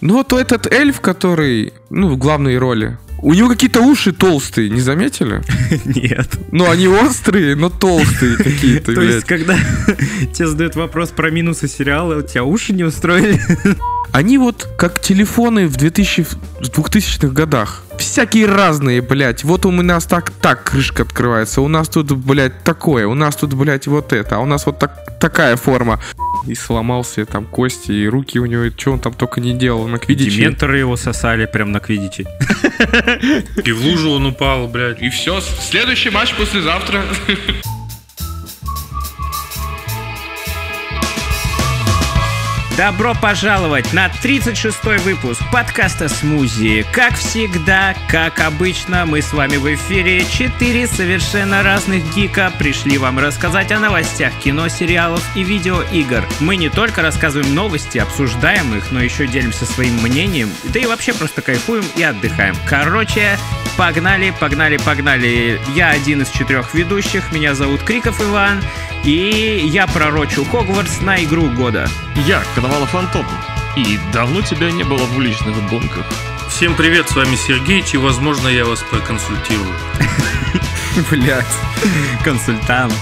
Ну вот этот эльф, который, ну, в главной роли, у него какие-то уши толстые, не заметили? Нет. Ну, они острые, но толстые какие-то, То есть, когда тебе задают вопрос про минусы сериала, у тебя уши не устроили? Они вот как телефоны в 2000, 2000-х годах. Всякие разные, блядь. Вот у нас так, так крышка открывается. У нас тут, блядь, такое. У нас тут, блядь, вот это. А у нас вот так, такая форма. И сломался там кости, и руки у него, что он там только не делал на квидиче. Дементоры его сосали прям на квидиче. И в лужу он упал, блядь. И все, следующий матч послезавтра. Добро пожаловать на 36-й выпуск подкаста «Смузи». Как всегда, как обычно, мы с вами в эфире. Четыре совершенно разных гика пришли вам рассказать о новостях кино, сериалов и видеоигр. Мы не только рассказываем новости, обсуждаем их, но еще делимся своим мнением, да и вообще просто кайфуем и отдыхаем. Короче, погнали, погнали, погнали. Я один из четырех ведущих, меня зовут Криков Иван, и я пророчу Хогвартс на игру года. Я, Коновалов Антон. И давно тебя не было в уличных гонках. Всем привет, с вами Сергеич, и, возможно, я вас проконсультирую. Блядь. Консультант.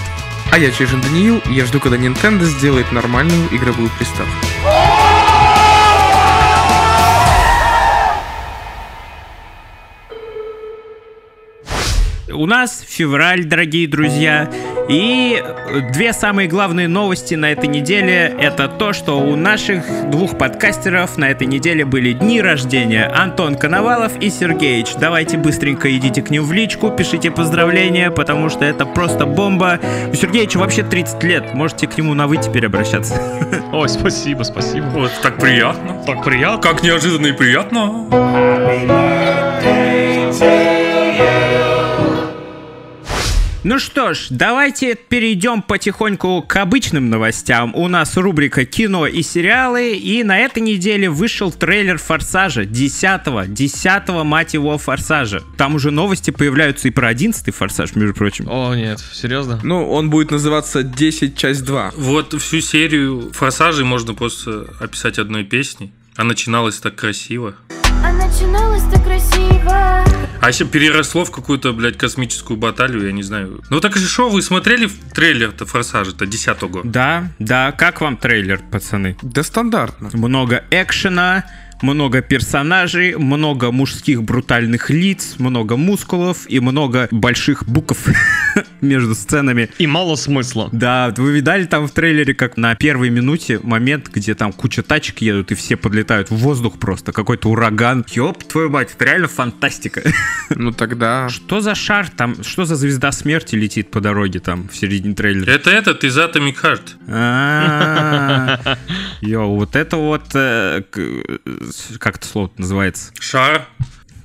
А я Чижин Даниил, и я жду, когда Nintendo сделает нормальную игровую приставку. У нас февраль, дорогие друзья, и две самые главные новости на этой неделе это то, что у наших двух подкастеров на этой неделе были дни рождения. Антон Коновалов и Сергеич. Давайте быстренько идите к ним в личку, пишите поздравления, потому что это просто бомба. У Сергеича вообще 30 лет, можете к нему на «вы» теперь обращаться. Ой, спасибо, спасибо. Вот, так приятно. Так приятно. Как неожиданно и приятно. Ну что ж, давайте перейдем потихоньку к обычным новостям. У нас рубрика кино и сериалы, и на этой неделе вышел трейлер Форсажа, 10-го, 10-го, мать его, Форсажа. Там уже новости появляются и про 11-й Форсаж, между прочим. О, нет, серьезно? Ну, он будет называться 10 часть 2. Вот всю серию форсажей можно просто описать одной песней. А начиналась так красиво. А начиналось так красиво. А еще переросло в какую-то, блядь, космическую баталию, я не знаю. Ну так же шо, вы смотрели трейлер-то Форсажа-то 10 года? Да, да, как вам трейлер, пацаны? Да стандартно. Много экшена, много персонажей, много мужских брутальных лиц, много мускулов и много больших букв между сценами. И мало смысла. Да, вы видали там в трейлере, как на первой минуте момент, где там куча тачек едут и все подлетают в воздух просто, какой-то ураган. Ёб твою мать, это реально фантастика. Ну тогда... Что за шар там, что за звезда смерти летит по дороге там в середине трейлера? Это этот из Atomic Heart. А, Йоу, вот это вот, э, как это слово называется? Шар.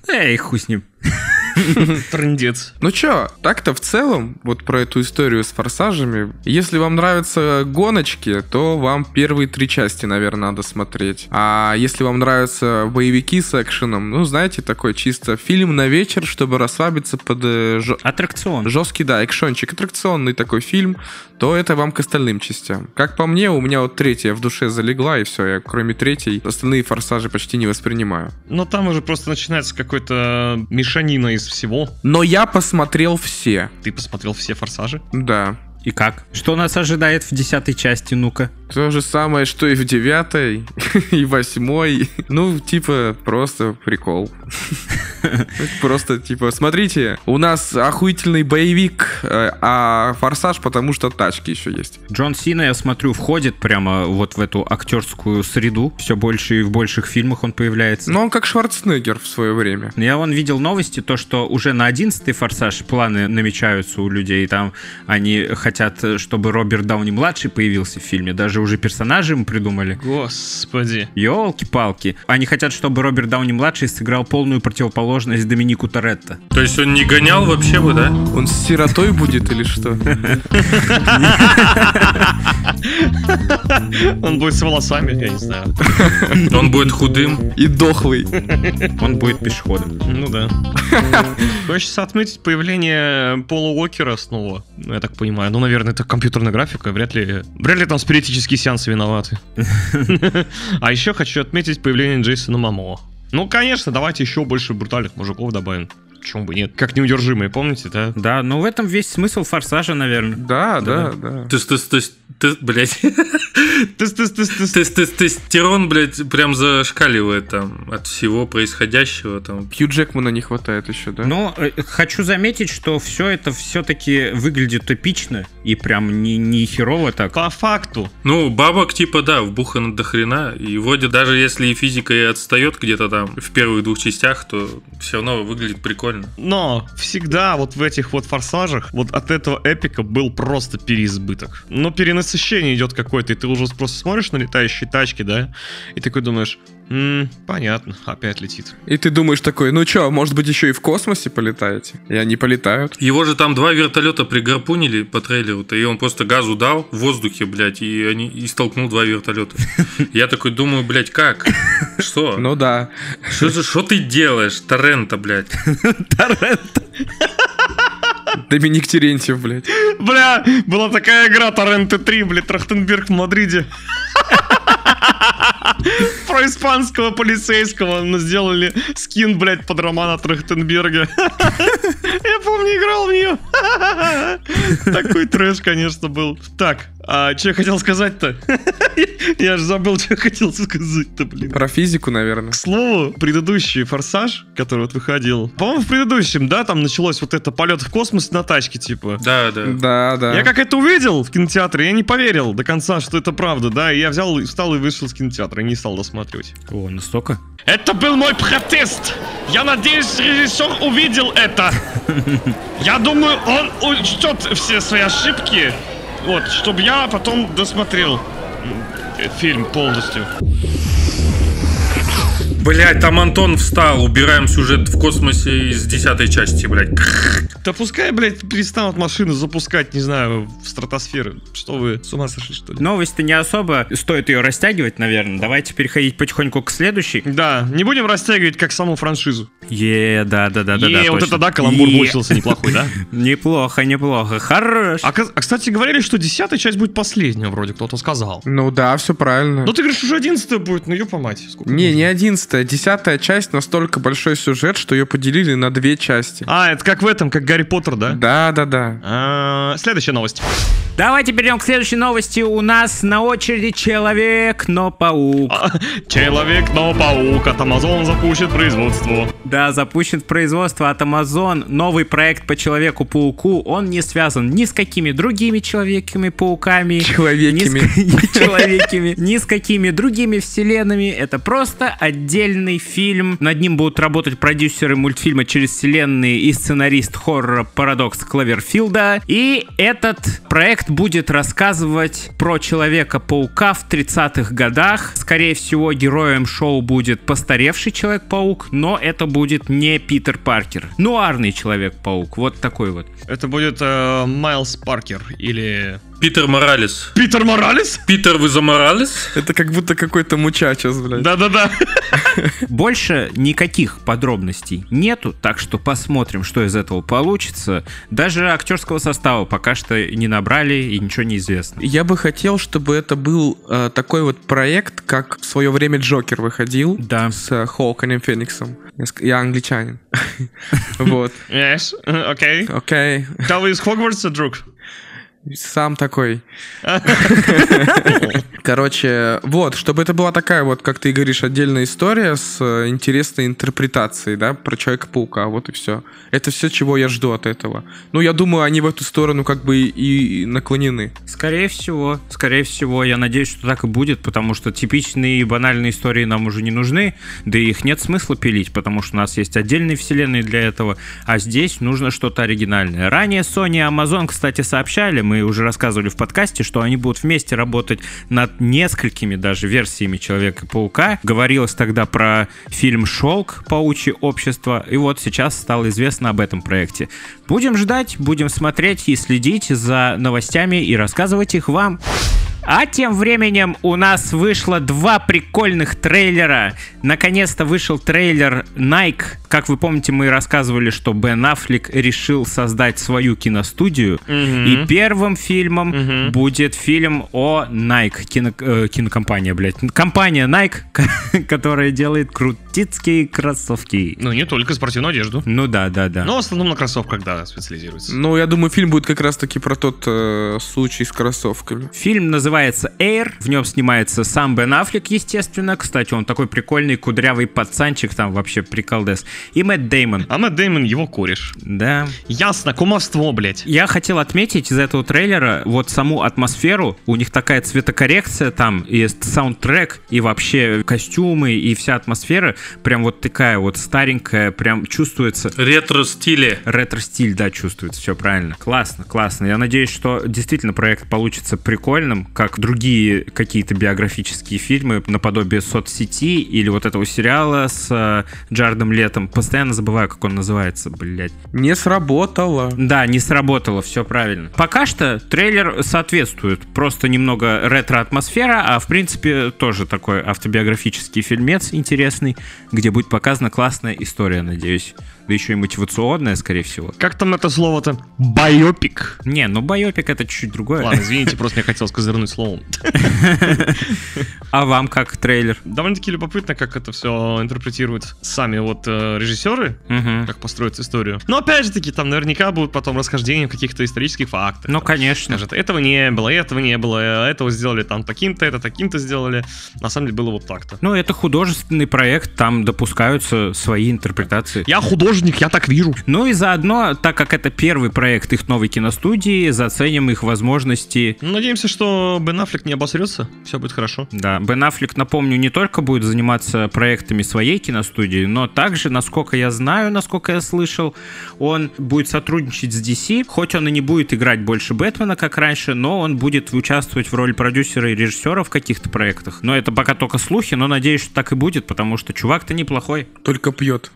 Эй, хуй с ним. Трындец. Ну чё, так-то в целом, вот про эту историю с форсажами, если вам нравятся гоночки, то вам первые три части, наверное, надо смотреть. А если вам нравятся боевики с экшеном, ну, знаете, такой чисто фильм на вечер, чтобы расслабиться под э, жё- Аттракцион. жесткий, да, экшончик, аттракционный такой фильм, то это вам к остальным частям. Как по мне, у меня вот третья в душе залегла, и все, я кроме третьей остальные форсажи почти не воспринимаю. Но там уже просто начинается какой-то мешанина из всего. Но я посмотрел все, Ты посмотрел все форсажи? да. И как? Что нас ожидает в десятой части, ну-ка? То же самое, что и в девятой, и восьмой. Ну, типа, просто прикол. Просто, типа, смотрите, у нас охуительный боевик, э, а форсаж, потому что тачки еще есть. Джон Сина, я смотрю, входит прямо вот в эту актерскую среду. Все больше и в больших фильмах он появляется. Но он как Шварценеггер в свое время. Я вон видел новости, то, что уже на 11-й «Форсаж» планы намечаются у людей. Там они хотят, чтобы Роберт Дауни-младший появился в фильме. Даже уже персонажи ему придумали. Господи. Ёлки-палки. Они хотят, чтобы Роберт Дауни-младший сыграл полную противоположность Доминику Торетто. То есть он не гонял вообще бы, да? Он с сиротой будет или что? Он будет с волосами, я не знаю. Он будет худым. И дохлый. Он будет пешеходом. Ну да. Хочется отметить появление Пола Уокера снова. Ну, я так понимаю. Ну, наверное, это компьютерная графика. Вряд ли... Вряд ли там спиритические сеансы виноваты. А еще хочу отметить появление Джейсона Мамо. Ну, конечно, давайте еще больше брутальных мужиков добавим. Почему бы нет? Как неудержимые, помните, да? Да, ну в этом весь смысл форсажа, наверное. Да, да, да. Ты, ты, ты, ты, блядь. Тыс-тыс-тыс-тыс. Тест- тест- Тестостерон, блядь, прям зашкаливает там от всего происходящего там. Хью Джекмана не хватает еще, да? Но э, хочу заметить, что все это все-таки выглядит эпично и прям не, не херово так. По факту. Ну, бабок типа, да, вбухано до хрена. И вроде даже если и физика и отстает где-то там в первых двух частях, то все равно выглядит прикольно. Но всегда вот в этих вот форсажах вот от этого эпика был просто переизбыток. Но перенасыщение идет какое-то, и ты уже просто смотришь на летающие тачки, да, и такой думаешь, «М, понятно, опять летит. И ты думаешь такой, ну чё, может быть еще и в космосе полетаете? И они полетают. Его же там два вертолета пригарпунили по трейлеру-то, и он просто газу дал в воздухе, блядь, и, они, и столкнул два вертолета. Я такой думаю, блядь, как? Что? Ну да. Что, ты делаешь, Торрента, блядь? Доминик Терентьев, блядь. Бля, была такая игра Торренте 3, блядь, Трахтенберг в Мадриде. Про испанского полицейского сделали скин, блядь, под романа Трахтенберга. Я помню, играл в нее. Такой трэш, конечно, был. Так, а что я хотел сказать-то? Я же забыл, что я хотел сказать-то, блин. Про физику, наверное. К слову, предыдущий форсаж, который вот выходил, по-моему, в предыдущем, да, там началось вот это полет в космос на тачке, типа. Да, да. Да, да. Я как это увидел в кинотеатре, я не поверил до конца, что это правда, да, и я взял, и встал и вышел из кинотеатра, и не стал досматривать. О, настолько? Это был мой протест! Я надеюсь, режиссер увидел это! Я думаю, он учтет все свои ошибки, вот, чтобы я потом досмотрел м, фильм полностью. Блядь, там Антон встал, убираем сюжет в космосе из десятой части, блядь. Да пускай, блядь, перестанут машину запускать, не знаю, в стратосферы. Что вы, с ума сошли, что ли? Новость-то не особо стоит ее растягивать, наверное. Давайте переходить потихоньку к следующей. Да, не будем растягивать как саму франшизу. Е, да, да, да, да, Е, вот это да, каламбур получился неплохой, да? Неплохо, неплохо. Хорош. А, а, кстати, говорили, что десятая часть будет последняя, вроде кто-то сказал. Ну да, все правильно. Ну ты говоришь, уже одиннадцатая будет, ну ёпа мать. сколько Не, не одиннадцатая. Десятая часть настолько большой сюжет, что ее поделили на две части. А, это как в этом, как Гарри Поттер, да? Да, да, да. А, следующая новость. Давайте перейдем к следующей новости. У нас на очереди Человек, но паук. А, Человек, но паук от Amazon запустит производство. Да, запущен в производство от Amazon новый проект по Человеку-пауку. Он не связан ни с какими другими Человеками-пауками. Человеками. Ни с, человеками, ни с какими другими вселенными. Это просто отдельный фильм. Над ним будут работать продюсеры мультфильма «Через вселенные» и сценарист хоррора «Парадокс Кловерфилда». И этот проект будет рассказывать про Человека-паука в 30-х годах. Скорее всего, героем шоу будет постаревший Человек-паук, но это будет не Питер Паркер. Нуарный Человек-паук. Вот такой вот. Это будет э, Майлз Паркер или... Питер Моралес. Питер Моралес? Питер, вы за Моралес? Это как будто какой-то мучачес, блядь. Да-да-да. Больше никаких подробностей нету, так что посмотрим, что из этого получится. Даже актерского состава пока что не набрали и ничего не известно. Я бы хотел, чтобы это был э, такой вот проект, как в свое время Джокер выходил Да. с э, Хоуканом Фениксом. Я англичанин. Вот. Yes, окей. Окей. Да вы из Хогвартса, друг? Сам такой. Короче, вот, чтобы это была такая вот, как ты говоришь, отдельная история с э, интересной интерпретацией, да, про Человека-паука, вот и все. Это все, чего я жду от этого. Ну, я думаю, они в эту сторону как бы и и наклонены. Скорее всего, скорее всего, я надеюсь, что так и будет, потому что типичные и банальные истории нам уже не нужны, да и их нет смысла пилить, потому что у нас есть отдельные вселенные для этого, а здесь нужно что-то оригинальное. Ранее Sony и Amazon, кстати, сообщали, мы Мы уже рассказывали в подкасте, что они будут вместе работать над несколькими даже версиями Человека-паука. Говорилось тогда про фильм «Шелк. Паучье общество». И вот сейчас стало известно об этом проекте. Будем ждать, будем смотреть и следить за новостями и рассказывать их вам. А тем временем у нас вышло два прикольных трейлера. Наконец-то вышел трейлер Nike. Как вы помните, мы рассказывали, что Бен Аффлек решил создать свою киностудию. И первым фильмом Мгм. будет фильм о Nike. Кино- э, кинокомпания, блядь. Компания Nike, которая делает крутицкие кроссовки. Ну, не только спортивную одежду. Ну да, да, да. Но в основном на кроссовках, да, специализируется. Ну, я думаю, фильм будет как раз-таки про тот э, случай с кроссовками. Фильм называется Air. В нем снимается сам Бен Аффлек, естественно. Кстати, он такой прикольный кудрявый пацанчик, там вообще приколдес. И Мэтт Деймон. А Мэтт Дэймон его кореш. Да. Ясно, кумовство, блядь. Я хотел отметить из этого трейлера вот саму атмосферу. У них такая цветокоррекция там, и саундтрек, и вообще костюмы, и вся атмосфера прям вот такая вот старенькая, прям чувствуется. Ретро-стиле. Ретро-стиль, да, чувствуется, все правильно. Классно, классно. Я надеюсь, что действительно проект получится прикольным, как другие какие-то биографические фильмы наподобие соцсети или вот этого сериала с э, Джардом Летом. Постоянно забываю, как он называется, блядь. Не сработало. Да, не сработало, все правильно. Пока что трейлер соответствует. Просто немного ретро-атмосфера, а в принципе тоже такой автобиографический фильмец интересный, где будет показана классная история, надеюсь. Да еще и мотивационная, скорее всего. Как там это слово-то? Байопик. Не, ну байопик это чуть-чуть другое. Ладно, извините, просто я хотел скозырнуть словом. А вам как трейлер? Довольно-таки любопытно, как это все интерпретируют сами вот э, режиссеры, как построить историю. Но опять же таки, там наверняка будут потом расхождения в каких-то исторических фактах. Ну, конечно. Скажет, этого не было, этого не было, этого сделали там таким-то, это таким-то сделали. На самом деле было вот так-то. Ну, это художественный проект, там допускаются свои интерпретации. Я художник, я так вижу. Ну и заодно, так как это первый проект их новой киностудии, заценим их возможности Ну, Надеемся, что Бен Аффлек не обосрется, все будет хорошо. Да, Бен Аффлек, напомню, не только будет заниматься проектами своей киностудии, но также, насколько я знаю, насколько я слышал, он будет сотрудничать с DC, хоть он и не будет играть больше Бэтмена, как раньше, но он будет участвовать в роли продюсера и режиссера в каких-то проектах. Но это пока только слухи, но надеюсь, что так и будет, потому что чувак-то неплохой. Только пьет.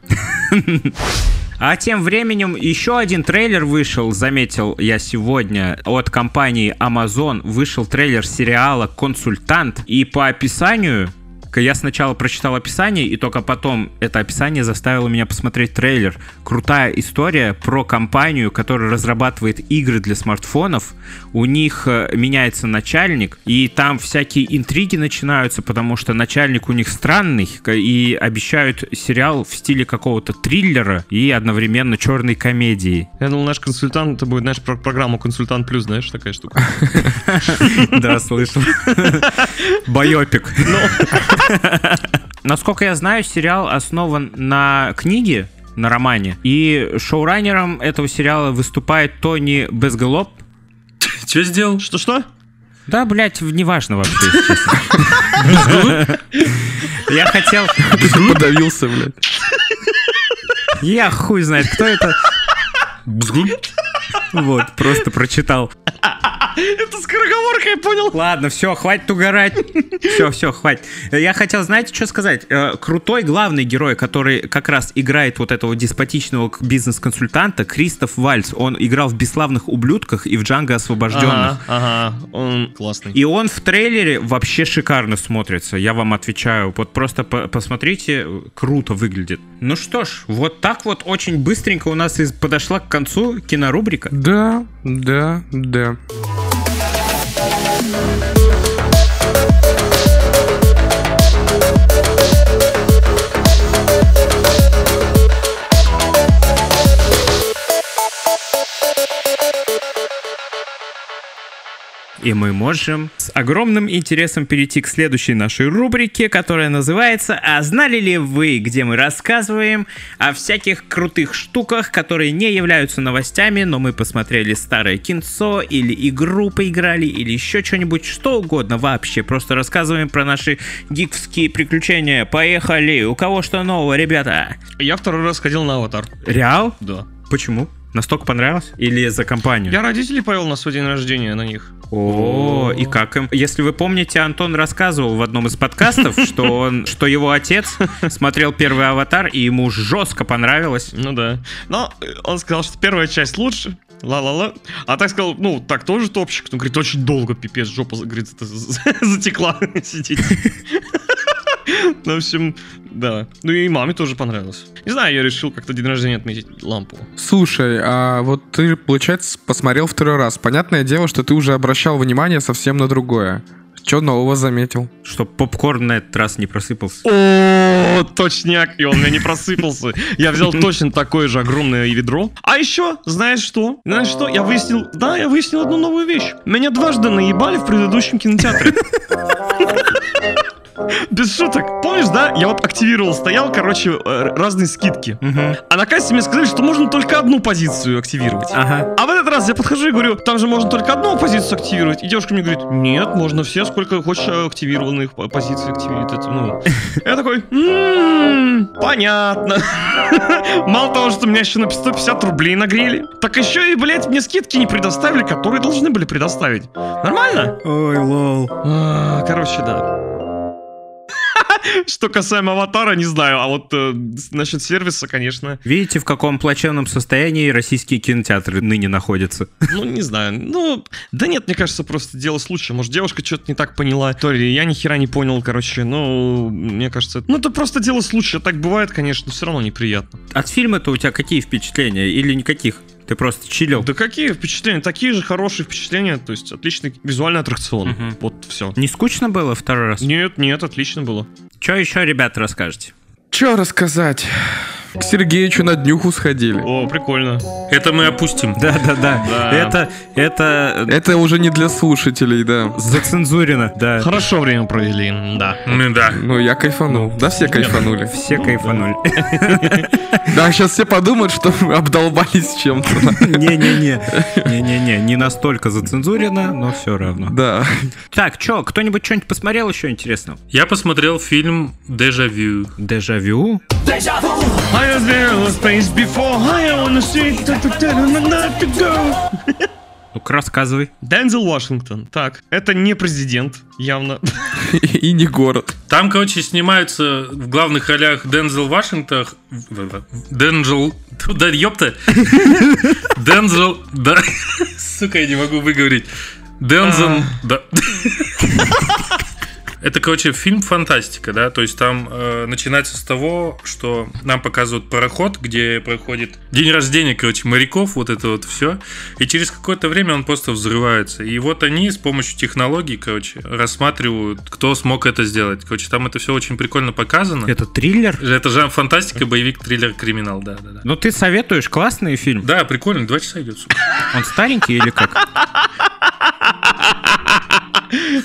А тем временем еще один трейлер вышел, заметил я сегодня, от компании Amazon. Вышел трейлер сериала «Консультант». И по описанию, я сначала прочитал описание, и только потом это описание заставило меня посмотреть трейлер. Крутая история про компанию, которая разрабатывает игры для смартфонов. У них э, меняется начальник, и там всякие интриги начинаются, потому что начальник у них странный, и обещают сериал в стиле какого-то триллера и одновременно черной комедии. Я думал, наш консультант, это будет, знаешь, про программу «Консультант плюс», знаешь, такая штука. Да, слышал. Байопик. Насколько я знаю, сериал основан на книге, на романе. И шоураннером этого сериала выступает Тони Безголоп. Что сделал? Что-что? Да, блядь, неважно вообще, если честно. Я хотел... Подавился, блядь. Я хуй знает, кто это. Вот, просто прочитал. Это скороговорка, я понял. Ладно, все, хватит угорать. Все, все, хватит. Я хотел, знаете, что сказать? Э, Крутой главный герой, который как раз играет вот этого деспотичного бизнес-консультанта, Кристоф Вальц. Он играл в «Бесславных ублюдках» и в «Джанго освобожденных». Ага, ага, он классный. И он в трейлере вообще шикарно смотрится, я вам отвечаю. Вот просто по- посмотрите, круто выглядит. Ну что ж, вот так вот очень быстренько у нас из- подошла к концу кинорубрика. Да, да, да. И мы можем с огромным интересом перейти к следующей нашей рубрике, которая называется «А знали ли вы?», где мы рассказываем о всяких крутых штуках, которые не являются новостями, но мы посмотрели старое кинцо, или игру поиграли, или еще что-нибудь, что угодно вообще. Просто рассказываем про наши гиковские приключения. Поехали! У кого что нового, ребята? Я второй раз ходил на аватар. Реал? Да. Почему? Настолько понравилось? Или за компанию? Я родителей повел на свой день рождения на них. О, и как им? Если вы помните, Антон рассказывал в одном из подкастов, что он, что его отец смотрел первый аватар, и ему жестко понравилось. Ну да. Но он сказал, что первая часть лучше. Ла-ла-ла. А так сказал, ну, так тоже топчик. Ну, говорит, очень долго, пипец, жопа, говорит, затекла сидеть. Ну, в общем, да. Ну и маме тоже понравилось. Не знаю, я решил как-то день рождения отметить лампу. Слушай, а вот ты, получается, посмотрел второй раз. Понятное дело, что ты уже обращал внимание совсем на другое. Что нового заметил? Чтоб попкорн на этот раз не просыпался. О, точняк, и он у меня не просыпался. Я взял точно такое же огромное ведро. А еще, знаешь что? Знаешь что? Я выяснил, да, я выяснил одну новую вещь. Меня дважды наебали в предыдущем кинотеатре. Без шуток. Помнишь, да? Я вот активировал, стоял, короче, э, разные скидки. А на кассе мне сказали, что можно только одну позицию активировать. Ага. А в этот раз я подхожу и говорю, там же можно только одну позицию активировать. И девушка мне говорит, нет, можно все, сколько хочешь э, активированных по- позиций активировать. Это, ну. Я такой, «М, понятно. Мало того, что меня еще на 150 рублей нагрели, так еще и, блядь, мне скидки не предоставили, которые должны были предоставить. Нормально? Ой, лол. А, Короче, да. Что касаемо аватара, не знаю, а вот э, насчет сервиса, конечно, Видите, в каком плачевном состоянии российские кинотеатры ныне находятся? ну, не знаю, ну, да нет, мне кажется, просто дело случая, может, девушка что-то не так поняла, то ли я ни хера не понял, короче, ну, мне кажется, ну, это просто дело случая, так бывает, конечно, все равно неприятно. От фильма-то у тебя какие впечатления? Или никаких? Ты просто чилил? Да какие впечатления, такие же хорошие впечатления, то есть отличный визуальный аттракцион, Мгм. вот все. Не скучно было второй раз? Нет, нет, отлично было. Что еще, ребята, расскажете? Че рассказать? К Сергеичу на днюху сходили. О, прикольно. Это мы опустим. Да-да-да. Да. Это, это Это уже не для слушателей, да. зацензурено, да. Хорошо время провели, да. Ну да. Ну, я кайфанул. Да, все кайфанули. Все кайфанули. Да, сейчас все подумают, что мы обдолбались чем-то. Не-не-не. Не-не-не. Не настолько зацензурено, но все равно. Да. Так, чё, кто-нибудь что-нибудь посмотрел еще интересного? Я посмотрел фильм «Дежавю». Дежавю? I was there in space before, I wanna see not to go. Ну-ка, рассказывай. Дензел Вашингтон. Так, это не президент, явно. И не город. Там, короче, снимаются в главных ролях Дензел Вашингтон... Денджел... Да, ёпта. Дензел... Да. Сука, я не могу выговорить. Дензел... Да. Это, короче, фильм фантастика, да, то есть там э, начинается с того, что нам показывают пароход, где проходит день рождения, короче, моряков, вот это вот все, и через какое-то время он просто взрывается. И вот они с помощью технологий, короче, рассматривают, кто смог это сделать. Короче, там это все очень прикольно показано. Это триллер? Это жанр фантастика, боевик, триллер, криминал, да, да, да. Ну, ты советуешь классный фильм? Да, прикольно, два часа идет. Он старенький или как?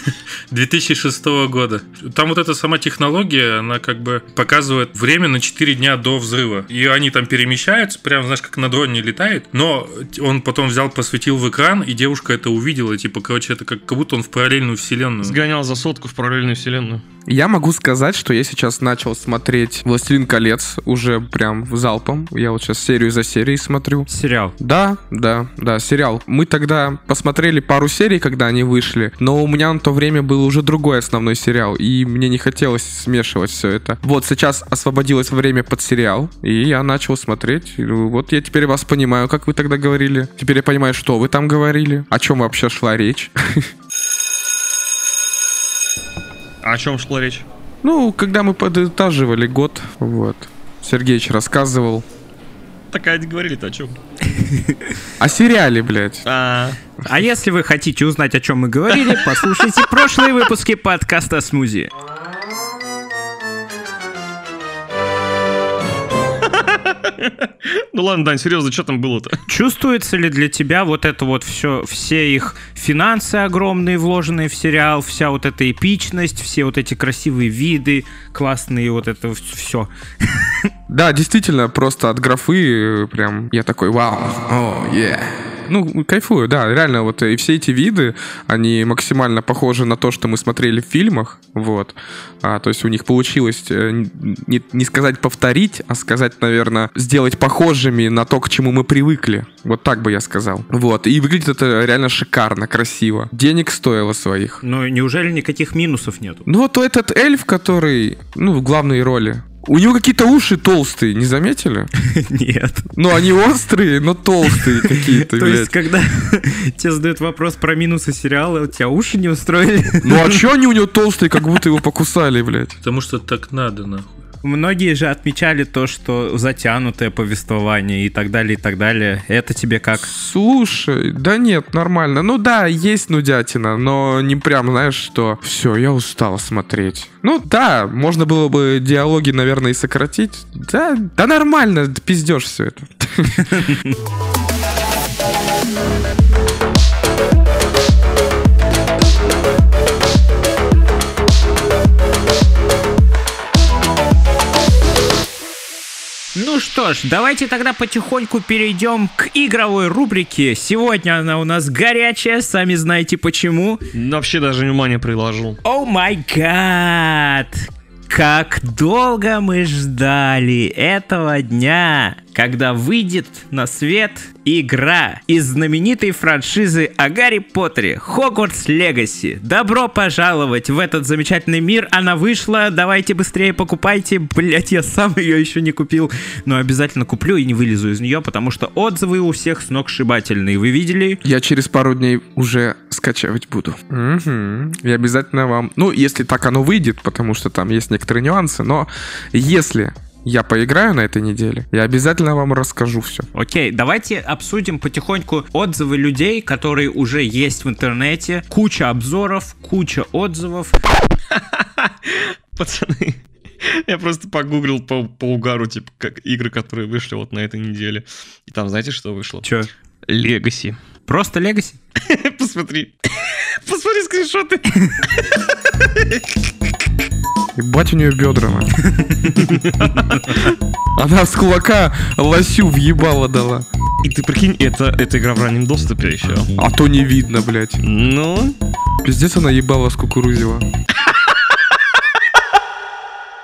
2006 года. Там вот эта сама технология, она как бы показывает время на 4 дня до взрыва. И они там перемещаются, прям, знаешь, как на дроне летает. Но он потом взял, посветил в экран, и девушка это увидела. Типа, короче, это как, как будто он в параллельную вселенную. Сгонял за сотку в параллельную вселенную. Я могу сказать, что я сейчас начал смотреть «Властелин колец» уже прям залпом. Я вот сейчас серию за серией смотрю. Сериал. Да, да, да, сериал. Мы тогда посмотрели пару серий, когда они вышли, но у меня на то время был уже другой основной сериал, и мне не хотелось смешивать все это. Вот сейчас освободилось время под сериал, и я начал смотреть. Вот я теперь вас понимаю, как вы тогда говорили. Теперь я понимаю, что вы там говорили, о чем вообще шла речь. А о чем шла речь? Ну, когда мы подытаживали год, вот. Сергеич рассказывал Так а говорили-то о чем? о сериале, блядь. А, А если вы хотите узнать, о чем мы говорили, послушайте прошлые выпуски подкаста «Смузи». Ну ладно, Дань, серьезно, что там было-то? Чувствуется ли для тебя вот это вот все, все их финансы огромные, вложенные в сериал, вся вот эта эпичность, все вот эти красивые виды, классные вот это все? Да, действительно, просто от графы э, прям я такой, вау, о, е. Ну, кайфую, да, реально, вот и все эти виды, они максимально похожи на то, что мы смотрели в фильмах, вот. А, то есть у них получилось э, не, не сказать повторить, а сказать, наверное, сделать похожими на то, к чему мы привыкли. Вот так бы я сказал. Вот. И выглядит это реально шикарно, красиво. Денег стоило своих. Ну, неужели никаких минусов нету? Ну вот этот эльф, который, ну, в главной роли, у него какие-то уши толстые, не заметили? Нет. Ну, они острые, но толстые какие-то, То есть, когда тебе задают вопрос про минусы сериала, у тебя уши не устроили? Ну, а чё они у него толстые, как будто его покусали, блядь? Потому что так надо, нахуй. Многие же отмечали то, что затянутое повествование и так далее, и так далее. Это тебе как? Слушай, да нет, нормально. Ну да, есть нудятина, но не прям, знаешь, что все, я устал смотреть. Ну да, можно было бы диалоги, наверное, и сократить. Да, да нормально, пиздешь все это. Ну что ж, давайте тогда потихоньку перейдем к игровой рубрике. Сегодня она у нас горячая, сами знаете почему. Вообще даже внимания приложил. О май гад! Как долго мы ждали этого дня, когда выйдет на свет игра из знаменитой франшизы о Гарри Поттере Хогвартс Легаси. Добро пожаловать в этот замечательный мир. Она вышла, давайте быстрее покупайте. Блять, я сам ее еще не купил, но обязательно куплю и не вылезу из нее, потому что отзывы у всех сногсшибательные. Вы видели? Я через пару дней уже скачивать буду. Мгм. И обязательно вам... Ну, если так оно выйдет, потому что там есть некоторые нюансы, но если я поиграю на этой неделе, я обязательно вам расскажу все. Окей, давайте обсудим потихоньку отзывы людей, которые уже есть в интернете. Куча обзоров, куча отзывов. Пацаны, я просто погуглил по, по угару, типа, как игры, которые вышли вот на этой неделе. И там, знаете, что вышло? Че? Легаси. Просто Легаси? Посмотри. Посмотри скриншоты. Ебать у нее бедра, man. Она с кулака лосю въебала дала. И ты прикинь, это, это игра в раннем доступе еще. А то не видно, блядь. Ну, Пиздец она ебала с кукурузева.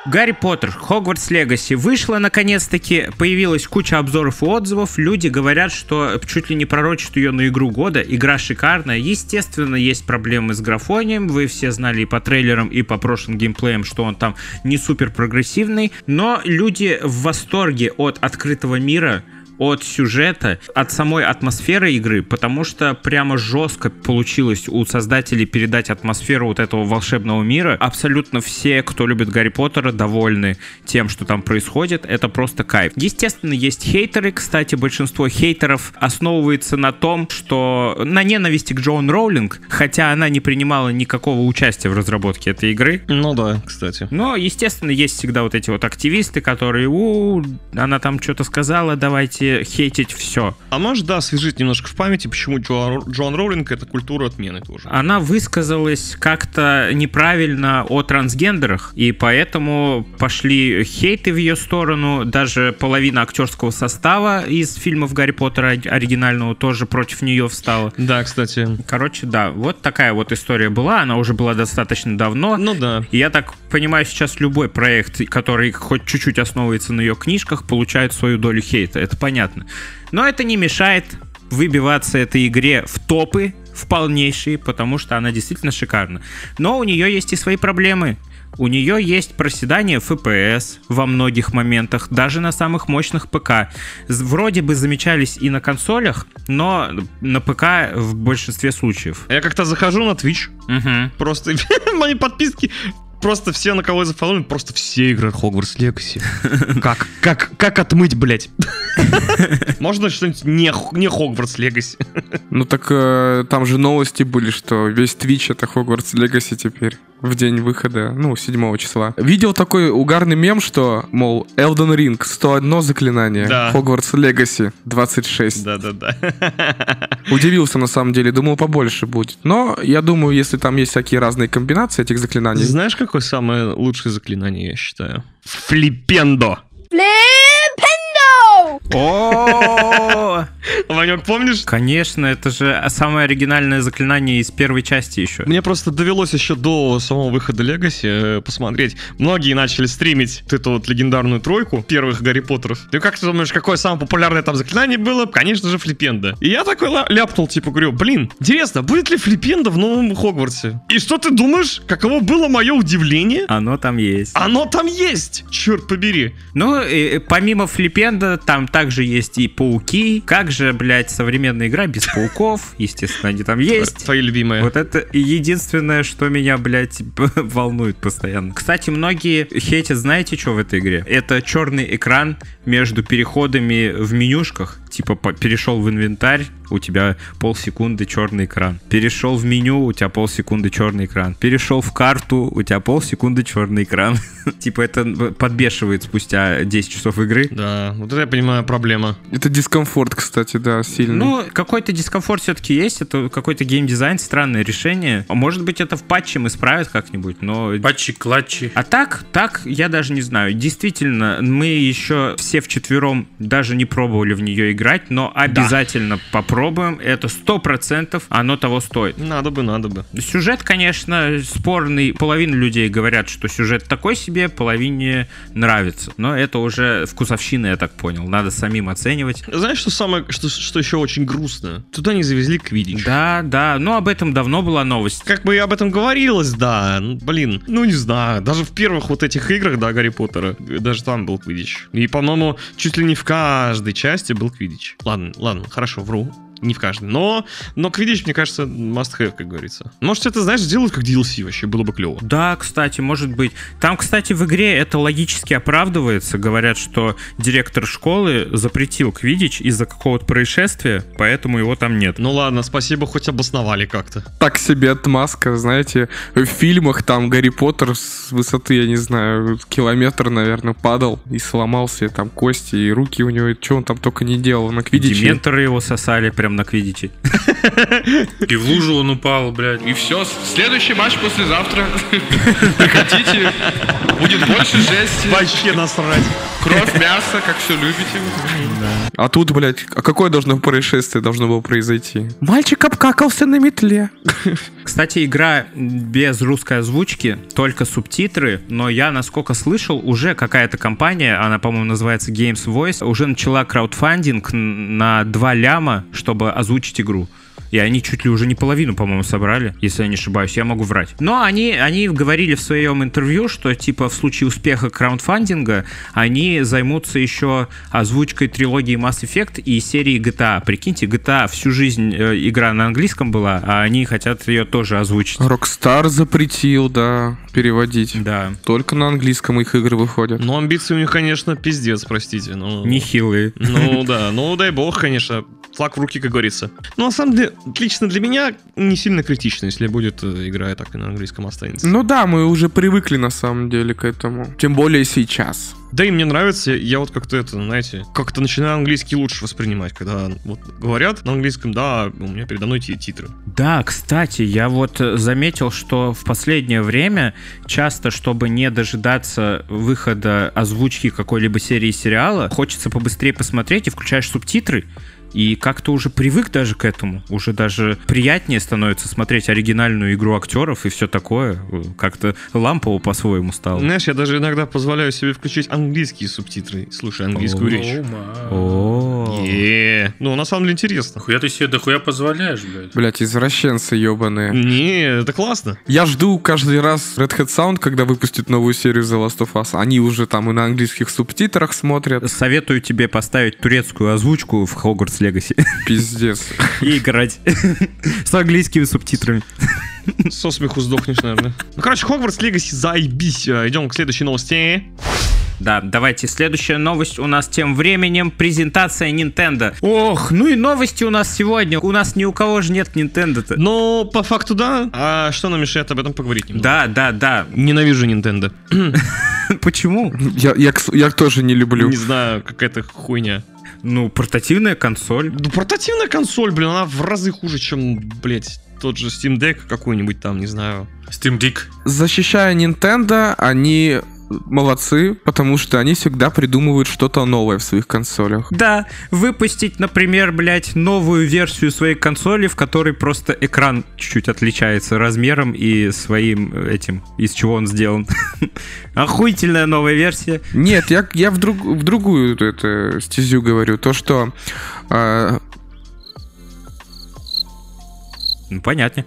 Гарри Поттер, Хогвартс Легаси. Вышла наконец-таки, появилась куча обзоров и отзывов, люди говорят, что чуть ли не пророчат ее на игру года, игра шикарная, естественно, есть проблемы с графонием, вы все знали и по трейлерам, и по прошлым геймплеям, что он там не супер прогрессивный, но люди в восторге от открытого мира, от сюжета, от самой атмосферы игры, потому что прямо жестко получилось у создателей передать атмосферу вот этого волшебного мира. Абсолютно все, кто любит Гарри Поттера, довольны тем, что там происходит. Это просто кайф. Естественно, есть хейтеры. Кстати, большинство хейтеров основывается на том, что на ненависти к Джоан Роулинг, хотя она не принимала никакого участия в разработке этой игры. ну да, кстати. Но, естественно, есть всегда вот эти вот активисты, которые, у, она там что-то сказала, давайте хейтить все. А может, да, освежить немножко в памяти, почему Джоан, Джоан Роулинг это культура отмены тоже. Она высказалась как-то неправильно о трансгендерах, и поэтому пошли хейты в ее сторону. Даже половина актерского состава из фильмов Гарри Поттера оригинального тоже против нее встала. Да, кстати. Короче, да, вот такая вот история была. Она уже была достаточно давно. Ну да. И я так понимаю, сейчас любой проект, который хоть чуть-чуть основывается на ее книжках, получает свою долю хейта. Это понятно. Но это не мешает выбиваться этой игре в топы в полнейшие, потому что она действительно шикарна. Но у нее есть и свои проблемы. У нее есть проседание FPS во многих моментах, даже на самых мощных ПК. Вроде бы замечались и на консолях, но на ПК в большинстве случаев. Я как-то захожу на Twitch, Мгм. просто мои подписки, просто все, на кого я зафоловлен, просто все играют Хогвартс Легаси. Как? Как? Как отмыть, блядь? Можно что-нибудь не, не Хогвартс Легаси? Ну так э, там же новости были, что весь Twitch это Хогвартс Легаси теперь. В день выхода, ну, 7 числа. Видел такой угарный мем, что, мол, Elden Ring 101 заклинание, Да. Хогвартс Легаси 26. Да-да-да. Удивился на самом деле, думал побольше будет. Но я думаю, если там есть всякие разные комбинации этих заклинаний, Знаешь, какое самое лучшее заклинание, я считаю? Флипендо. Flipendo! О, Ванек, помнишь? Конечно, это же самое оригинальное заклинание из первой части еще. Мне просто довелось еще до самого выхода Легаси э, посмотреть. Многие начали стримить эту вот легендарную тройку первых Гарри Поттеров. Ты как ты думаешь, какое самое популярное там заклинание было? Конечно же, Флипенда. И я такой ля- ляпнул, типа, говорю, блин, интересно, будет ли Флипенда в новом Хогвартсе? И что ты думаешь, каково было мое удивление? Оно там есть. Оно там есть! Черт побери! Ну, и, помимо Флипенда, там также есть и пауки. Как же, блядь, современная игра без пауков? Естественно, они там есть. Твои любимые. Вот это единственное, что меня, блядь, волнует постоянно. Кстати, многие хейтят, знаете, что в этой игре? Это черный экран между переходами в менюшках. Типа перешел в инвентарь, у тебя полсекунды черный экран. Перешел в меню, у тебя полсекунды черный экран. Перешел в карту, у тебя полсекунды черный экран. Типа это подбешивает спустя 10 часов игры. Да, вот это я понимаю проблема. Это дискомфорт, кстати, да, сильный. Ну, какой-то дискомфорт все-таки есть, это какой-то геймдизайн, странное решение. А Может быть, это в патче мы справят как-нибудь, но... Патчи, клатчи. А так, так, я даже не знаю. Действительно, мы еще все вчетвером даже не пробовали в нее играть, но обязательно попробуем. Это сто процентов оно того стоит. Надо бы, надо бы. Сюжет, конечно, спорный. Половина людей говорят, что сюжет такой себе, половине нравится. Но это уже вкусовщина, я так понял. Надо самим оценивать. Знаешь, что самое, что, что еще очень грустно? Туда не завезли Квидич. Да, да, ну об этом давно была новость. Как бы и об этом говорилось, да. Ну, Блин, ну не знаю. Даже в первых вот этих играх, да, Гарри Поттера, даже там был Квидич. И, по-моему, чуть ли не в каждой части был Квидич. Ладно, ладно, хорошо, вру. Не в каждой. Но, но Квидич, мне кажется, must have, как говорится. Может, это, знаешь, сделают как DLC вообще, было бы клево. Да, кстати, может быть. Там, кстати, в игре это логически оправдывается. Говорят, что директор школы запретил Квидич из-за какого-то происшествия, поэтому его там нет. Ну ладно, спасибо, хоть обосновали как-то. Так себе отмазка, знаете, в фильмах там Гарри Поттер с высоты, я не знаю, километр, наверное, падал и сломался, и там кости, и руки у него, что он там только не делал на Квидиче. Дементоры его сосали прям на Квидиче. И в лужу он упал, блядь. И все, следующий матч послезавтра. Приходите, будет больше жести, Вообще насрать. Кровь, мясо, как все любите. А тут, блядь, а какое должно происшествие должно было произойти? Мальчик обкакался на метле. Кстати, игра без русской озвучки, только субтитры, но я, насколько слышал, уже какая-то компания, она, по-моему, называется Games Voice, уже начала краудфандинг на 2 ляма, чтобы озвучить игру. И они чуть ли уже не половину, по-моему, собрали, если я не ошибаюсь, я могу врать. Но они, они говорили в своем интервью, что типа в случае успеха краудфандинга они займутся еще озвучкой трилогии Mass Effect и серии GTA. Прикиньте, GTA всю жизнь э, игра на английском была, а они хотят ее тоже озвучить. Rockstar запретил, да, переводить. Да, Только на английском их игры выходят. Ну, амбиции у них, конечно, пиздец, простите. Но... нехилые. Ну да, ну дай бог, конечно. Флаг в руки, как говорится. Но на самом деле, лично для меня не сильно критично, если будет э, игра так и на английском останется. Ну да, мы уже привыкли на самом деле к этому. Тем более сейчас. Да и мне нравится, я вот как-то это, знаете, как-то начинаю английский лучше воспринимать, когда вот говорят на английском, да, у меня передо мной те титры. Да, кстати, я вот э, заметил, что в последнее время часто, чтобы не дожидаться выхода озвучки какой-либо серии сериала, хочется побыстрее посмотреть и включаешь субтитры. И как-то уже привык даже к этому. Уже даже приятнее становится смотреть оригинальную игру актеров и все такое. Как-то лампово по-своему стало. Знаешь, я даже иногда позволяю себе включить английские субтитры, слушая английскую речь. О. Ну, на самом деле интересно. Хуя ты себе дохуя позволяешь, блядь. Блять, извращенцы ебаные. Не, это классно. Я жду каждый раз Red Hat Sound, когда выпустит новую серию The Last of Us. Они уже там и на английских субтитрах смотрят. Советую тебе поставить турецкую озвучку в Hogwarts Legacy Пиздец. и играть с английскими субтитрами. Со смеху сдохнешь, наверное. Ну, короче, Хогвартс Легаси, заебись. Э, Идем к следующей новости. Да, давайте следующая новость у нас тем временем презентация Nintendo. Ох, ну и новости у нас сегодня. У нас ни у кого же нет Nintendo-то. Но по факту да. А что нам мешает об этом поговорить немного? Да, да, да. Ненавижу Nintendo. Почему? Я, я, я тоже не люблю. Не знаю, какая-то хуйня. Ну, портативная консоль. Ну, портативная консоль, блин, она в разы хуже, чем, блядь, тот же Steam Deck какой-нибудь там, не знаю. Steam Dick. Защищая Nintendo, они молодцы, потому что они всегда придумывают что-то новое в своих консолях. Да, выпустить, например, блядь, новую версию своей консоли, в которой просто экран чуть-чуть отличается размером и своим э, этим, из чего он сделан. Охуительная новая версия. Нет, я, я в, друг, в другую это, стезю говорю. То, что э, Ну, понятнее.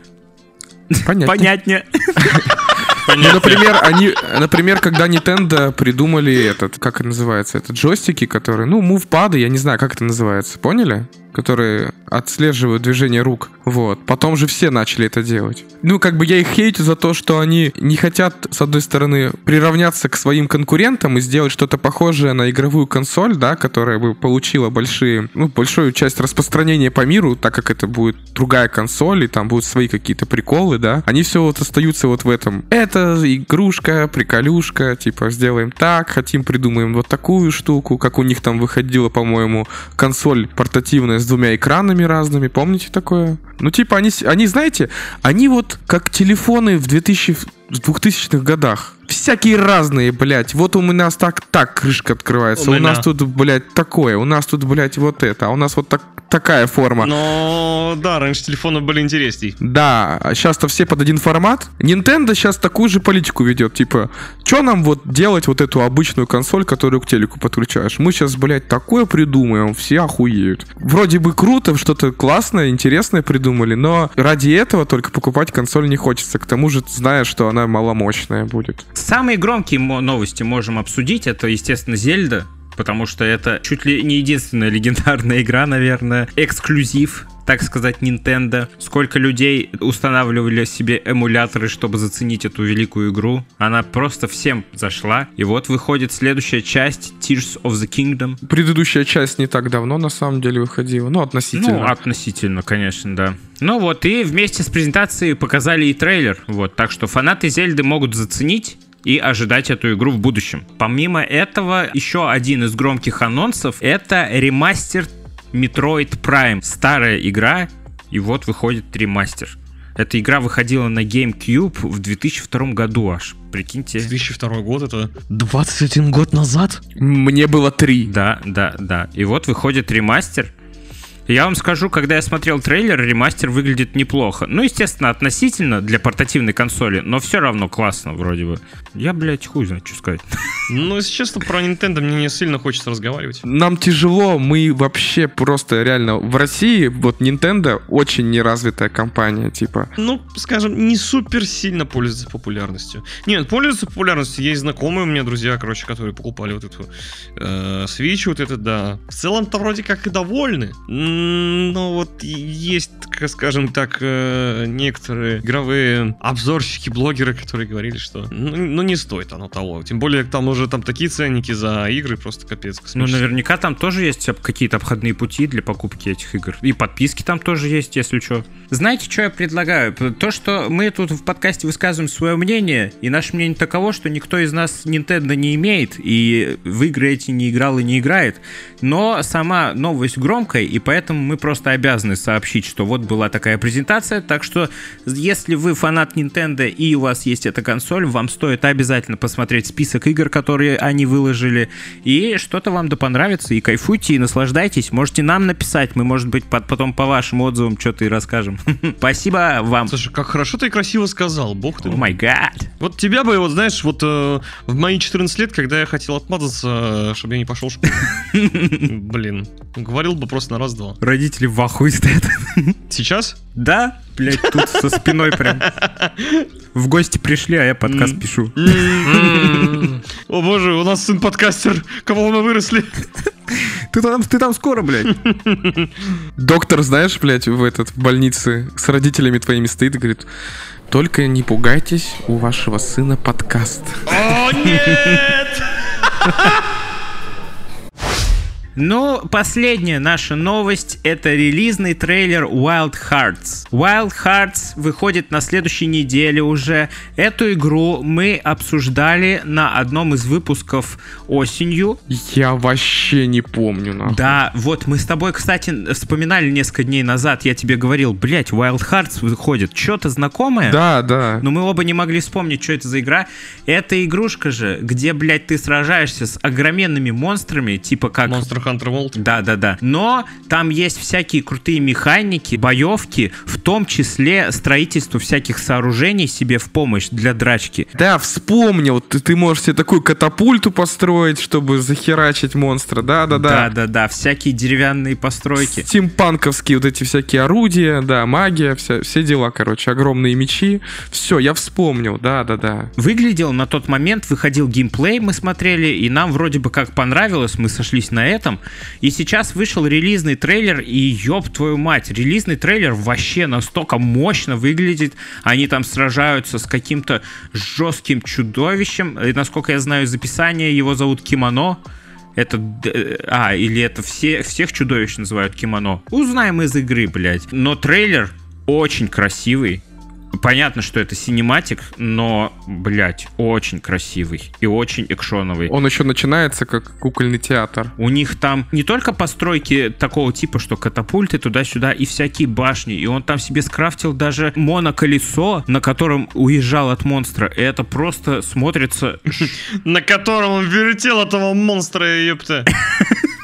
понятно. Понятнее. Ну, например, они, например, когда Nintendo придумали этот, как это называется, это джойстики, которые, ну, мувпады, я не знаю, как это называется, поняли? Которые отслеживают движение рук. Вот. Потом же все начали это делать. Ну, как бы я их хейтю за то, что они не хотят, с одной стороны, приравняться к своим конкурентам и сделать что-то похожее на игровую консоль, да, которая бы получила большие, ну, большую часть распространения по миру, так как это будет другая консоль, и там будут свои какие-то приколы, да. Они все вот остаются вот в этом. Это игрушка, приколюшка, типа, сделаем так, хотим, придумаем вот такую штуку, как у них там выходила, по-моему, консоль портативная с двумя экранами разными, помните такое? Ну, типа, они, они, знаете, они вот как телефоны в 2000 в 2000-х годах. Всякие разные, блядь. Вот у нас так, так крышка открывается. У У нас тут, блядь, такое. У нас тут, блядь, вот это. А у нас вот так, такая форма. Но да, раньше телефоны были интересней. Да, а сейчас-то все под один формат. Nintendo сейчас такую же политику ведет. Типа, что нам вот делать вот эту обычную консоль, которую к телеку подключаешь? Мы сейчас, блядь, такое придумаем, все охуеют. Вроде бы круто, что-то классное, интересное придумали, но ради этого только покупать консоль не хочется. К тому же, зная, что она маломощная будет. Самые громкие новости можем обсудить. Это, естественно, Зельда. Потому что это чуть ли не единственная легендарная игра, наверное, эксклюзив, так сказать, Nintendo. Сколько людей устанавливали себе эмуляторы, чтобы заценить эту великую игру. Она просто всем зашла. И вот выходит следующая часть Tears of the Kingdom. Предыдущая часть не так давно, на самом деле, выходила. Ну, относительно. Ну, относительно, конечно, да. Ну вот, и вместе с презентацией показали и трейлер. Вот, так что фанаты Зельды могут заценить и ожидать эту игру в будущем. Помимо этого, еще один из громких анонсов — это ремастер Metroid Prime. Старая игра, и вот выходит ремастер. Эта игра выходила на GameCube в 2002 году аж. Прикиньте. 2002 год, это 21 год назад? Мне было три. Да, да, да. И вот выходит ремастер. Я вам скажу, когда я смотрел трейлер, ремастер выглядит неплохо. Ну, естественно, относительно для портативной консоли, но все равно классно вроде бы. Я, блядь, хуй знает, что сказать. Ну, если честно, про Nintendo мне не сильно хочется разговаривать. Нам тяжело, мы вообще просто реально... В России вот Nintendo очень неразвитая компания, типа. Ну, скажем, не супер сильно пользуется популярностью. Нет, пользуется популярностью. Есть знакомые у меня друзья, короче, которые покупали вот эту э, Switch, вот это, да. В целом-то вроде как и довольны. Но вот есть, скажем так, э, некоторые игровые обзорщики, блогеры, которые говорили, что ну, ну, не стоит оно того. Тем более там уже там такие ценники за игры, просто капец. Ну, наверняка там тоже есть какие-то обходные пути для покупки этих игр. И подписки там тоже есть, если что. Знаете, что я предлагаю? То, что мы тут в подкасте высказываем свое мнение, и наше мнение таково, что никто из нас Nintendo не имеет, и в игры эти не играл и не играет. Но сама новость громкая, и поэтому мы просто обязаны сообщить, что вот была такая презентация. Так что, если вы фанат Nintendo и у вас есть эта консоль, вам стоит обязательно посмотреть список игр, которые они выложили, и что-то вам да понравится, и кайфуйте, и наслаждайтесь. Можете нам написать, мы, может быть, под- потом по вашим отзывам что-то и расскажем. Спасибо вам. Слушай, как хорошо ты красиво сказал, бог ты. О май гад. Вот тебя бы, вот знаешь, вот э, в мои 14 лет, когда я хотел отмазаться, чтобы я не пошел. Блин, говорил бы просто на раз-два. Родители в ахуе стоят. Сейчас? Да, блядь, тут со спиной прям. В гости пришли, а я подкаст пишу. О боже, у нас сын подкастер, кого мы выросли. Ты там, ты там скоро, блядь. Доктор, знаешь, блядь, в этот в больнице с родителями твоими стоит и говорит, только не пугайтесь, у вашего сына подкаст. О нет! Ну, последняя наша новость — это релизный трейлер Wild Hearts. Wild Hearts выходит на следующей неделе уже. Эту игру мы обсуждали на одном из выпусков осенью. Я вообще не помню, нахуй. Да, вот мы с тобой, кстати, вспоминали несколько дней назад, я тебе говорил, блять, Wild Hearts выходит, что-то знакомое? Да, да. Но мы оба не могли вспомнить, что это за игра. Это игрушка же, где, блядь, ты сражаешься с огроменными монстрами, типа как... Monster Hunter World. Да, да, да. Но там есть всякие крутые механики, боевки, в том числе строительство всяких сооружений себе в помощь для драчки. Да, вспомнил. Ты, ты можешь себе такую катапульту построить, чтобы захерачить монстра. Да, да, Да, да. да, да, всякие деревянные постройки. Стимпанковские вот эти всякие орудия, да, магия, вся, все дела, короче, огромные мечи. Все, я вспомнил, да, да, да. Выглядел на тот момент, выходил геймплей, мы смотрели, и нам вроде бы как понравилось, мы сошлись на этом. И сейчас вышел релизный трейлер, и ёб твою мать, релизный трейлер вообще настолько мощно выглядит. Они там сражаются с каким-то жестким чудовищем. И, насколько я знаю из описания, его зовут Кимоно. Это... А, или это все, всех чудовищ называют кимоно. Узнаем из игры, блядь. Но трейлер очень красивый. Понятно, что это синематик, но, блядь, очень красивый и очень экшоновый. Он еще начинается как кукольный театр. У них там не только постройки такого типа, что катапульты туда-сюда и всякие башни. И он там себе скрафтил даже моноколесо, на котором уезжал от монстра. И это просто смотрится... На котором он вертел этого монстра, ёпта.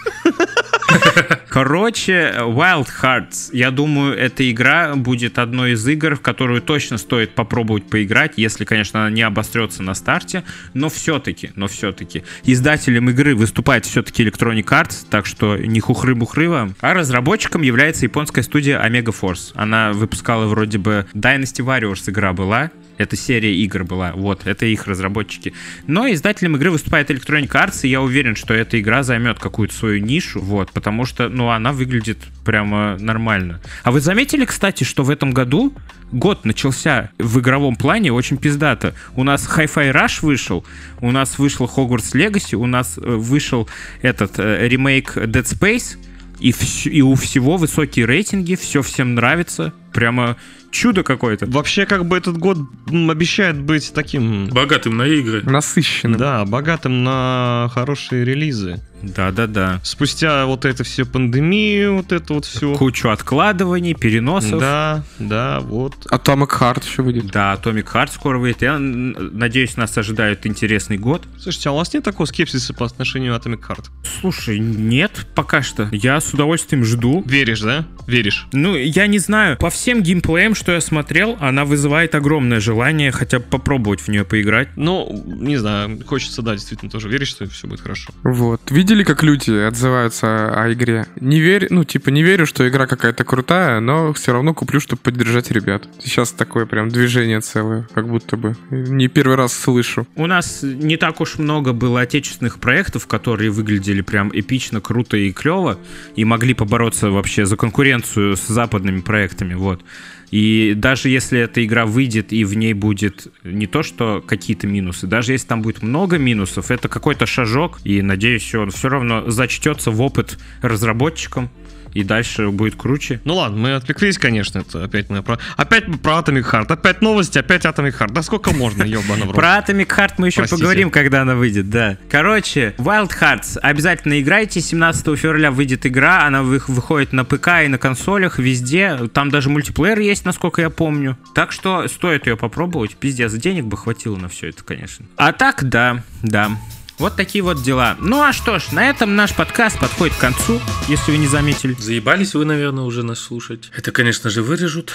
Короче, Wild Hearts. Я думаю, эта игра будет одной из игр, в которую точно стоит попробовать поиграть, если, конечно, она не обострется на старте. Но все-таки, но все-таки. Издателем игры выступает все-таки Electronic Arts, так что не хухры-бухры вам. А разработчиком является японская студия Omega Force. Она выпускала вроде бы Dynasty Warriors игра была. Это серия игр была. Вот, это их разработчики. Но издателем игры выступает Electronic Arts, и я уверен, что эта игра займет какую-то свою нишу, вот, потому что, ну, она выглядит прямо нормально. А вы заметили, кстати, что в этом году год начался в игровом плане очень пиздато. У нас Hi-Fi Rush вышел, у нас вышел Hogwarts Legacy, у нас э, вышел этот э, ремейк Dead Space, и, вс- и у всего высокие рейтинги, все всем нравится. Прямо чудо какое-то. Вообще, как бы этот год обещает быть таким... Богатым на игры. Насыщенным. Да, богатым на хорошие релизы. Да-да-да. Спустя вот это все пандемию, вот это вот все. Кучу откладываний, переносов. Да, да, вот. Atomic Heart еще выйдет. Да, Atomic Heart скоро выйдет. Я надеюсь, нас ожидает интересный год. Слушайте, а у вас нет такого скепсиса по отношению к Atomic Heart? Слушай, нет, пока что. Я с удовольствием жду. Веришь, да? Веришь. Ну, я не знаю. По всем геймплеям, что я смотрел, она вызывает огромное желание хотя бы попробовать в нее поиграть. Ну, не знаю, хочется, да, действительно тоже верить, что все будет хорошо. Вот. Видели, как люди отзываются о игре? Не верю, ну, типа, не верю, что игра какая-то крутая, но все равно куплю, чтобы поддержать ребят. Сейчас такое прям движение целое, как будто бы. Не первый раз слышу. У нас не так уж много было отечественных проектов, которые выглядели прям эпично, круто и клево, и могли побороться вообще за конкуренцию с западными проектами, вот. И даже если эта игра выйдет и в ней будет не то, что какие-то минусы, даже если там будет много минусов, это какой-то шажок, и надеюсь, он все равно зачтется в опыт разработчикам, и дальше будет круче. Ну ладно, мы отвлеклись, конечно, это опять мы про... Опять мы про Atomic Heart, опять новости, опять Atomic Heart. Да сколько можно, ебано в? Про Atomic Heart мы еще Простите. поговорим, когда она выйдет, да. Короче, Wild Hearts обязательно играйте. 17 февраля выйдет игра, она вы- выходит на ПК и на консолях, везде. Там даже мультиплеер есть, насколько я помню. Так что стоит ее попробовать. Пиздец, денег бы хватило на все это, конечно. А так, да, да. Вот такие вот дела. Ну а что ж, на этом наш подкаст подходит к концу, если вы не заметили. Заебались вы, наверное, уже нас слушать. Это, конечно же, вырежут.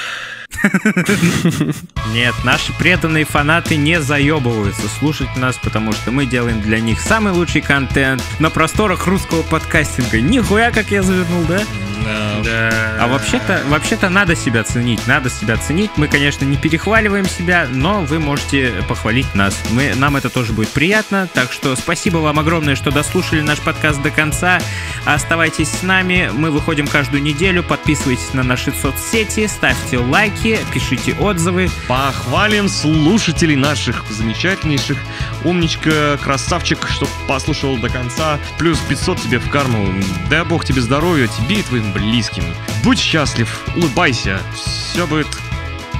Нет, наши преданные фанаты не заебываются слушать нас, потому что мы делаем для них самый лучший контент на просторах русского подкастинга. Нихуя, как я завернул, да? Да. А вообще-то, вообще-то надо себя ценить, надо себя ценить. Мы, конечно, не перехваливаем себя, но вы можете похвалить нас. Мы, нам это тоже будет приятно, так что спасибо вам огромное, что дослушали наш подкаст до конца. Оставайтесь с нами, мы выходим каждую неделю, подписывайтесь на наши соцсети, ставьте лайки, пишите отзывы. Похвалим слушателей наших замечательнейших, Умничка, красавчик, что послушал до конца. Плюс 500 тебе в карму. Дай бог тебе здоровья, тебе и твоим близким. Будь счастлив, улыбайся. Все будет...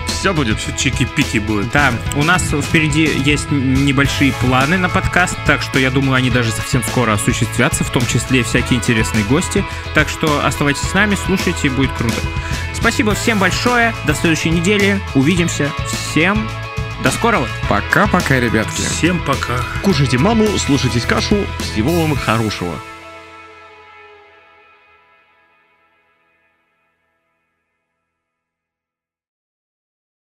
Все будет. Все чики-пики будет. Да, у нас впереди есть небольшие планы на подкаст, так что я думаю, они даже совсем скоро осуществятся, в том числе всякие интересные гости. Так что оставайтесь с нами, слушайте, будет круто. Спасибо всем большое, до следующей недели, увидимся. Всем до скорого. Пока-пока, ребятки. Всем пока. Кушайте маму, слушайтесь кашу. Всего вам хорошего.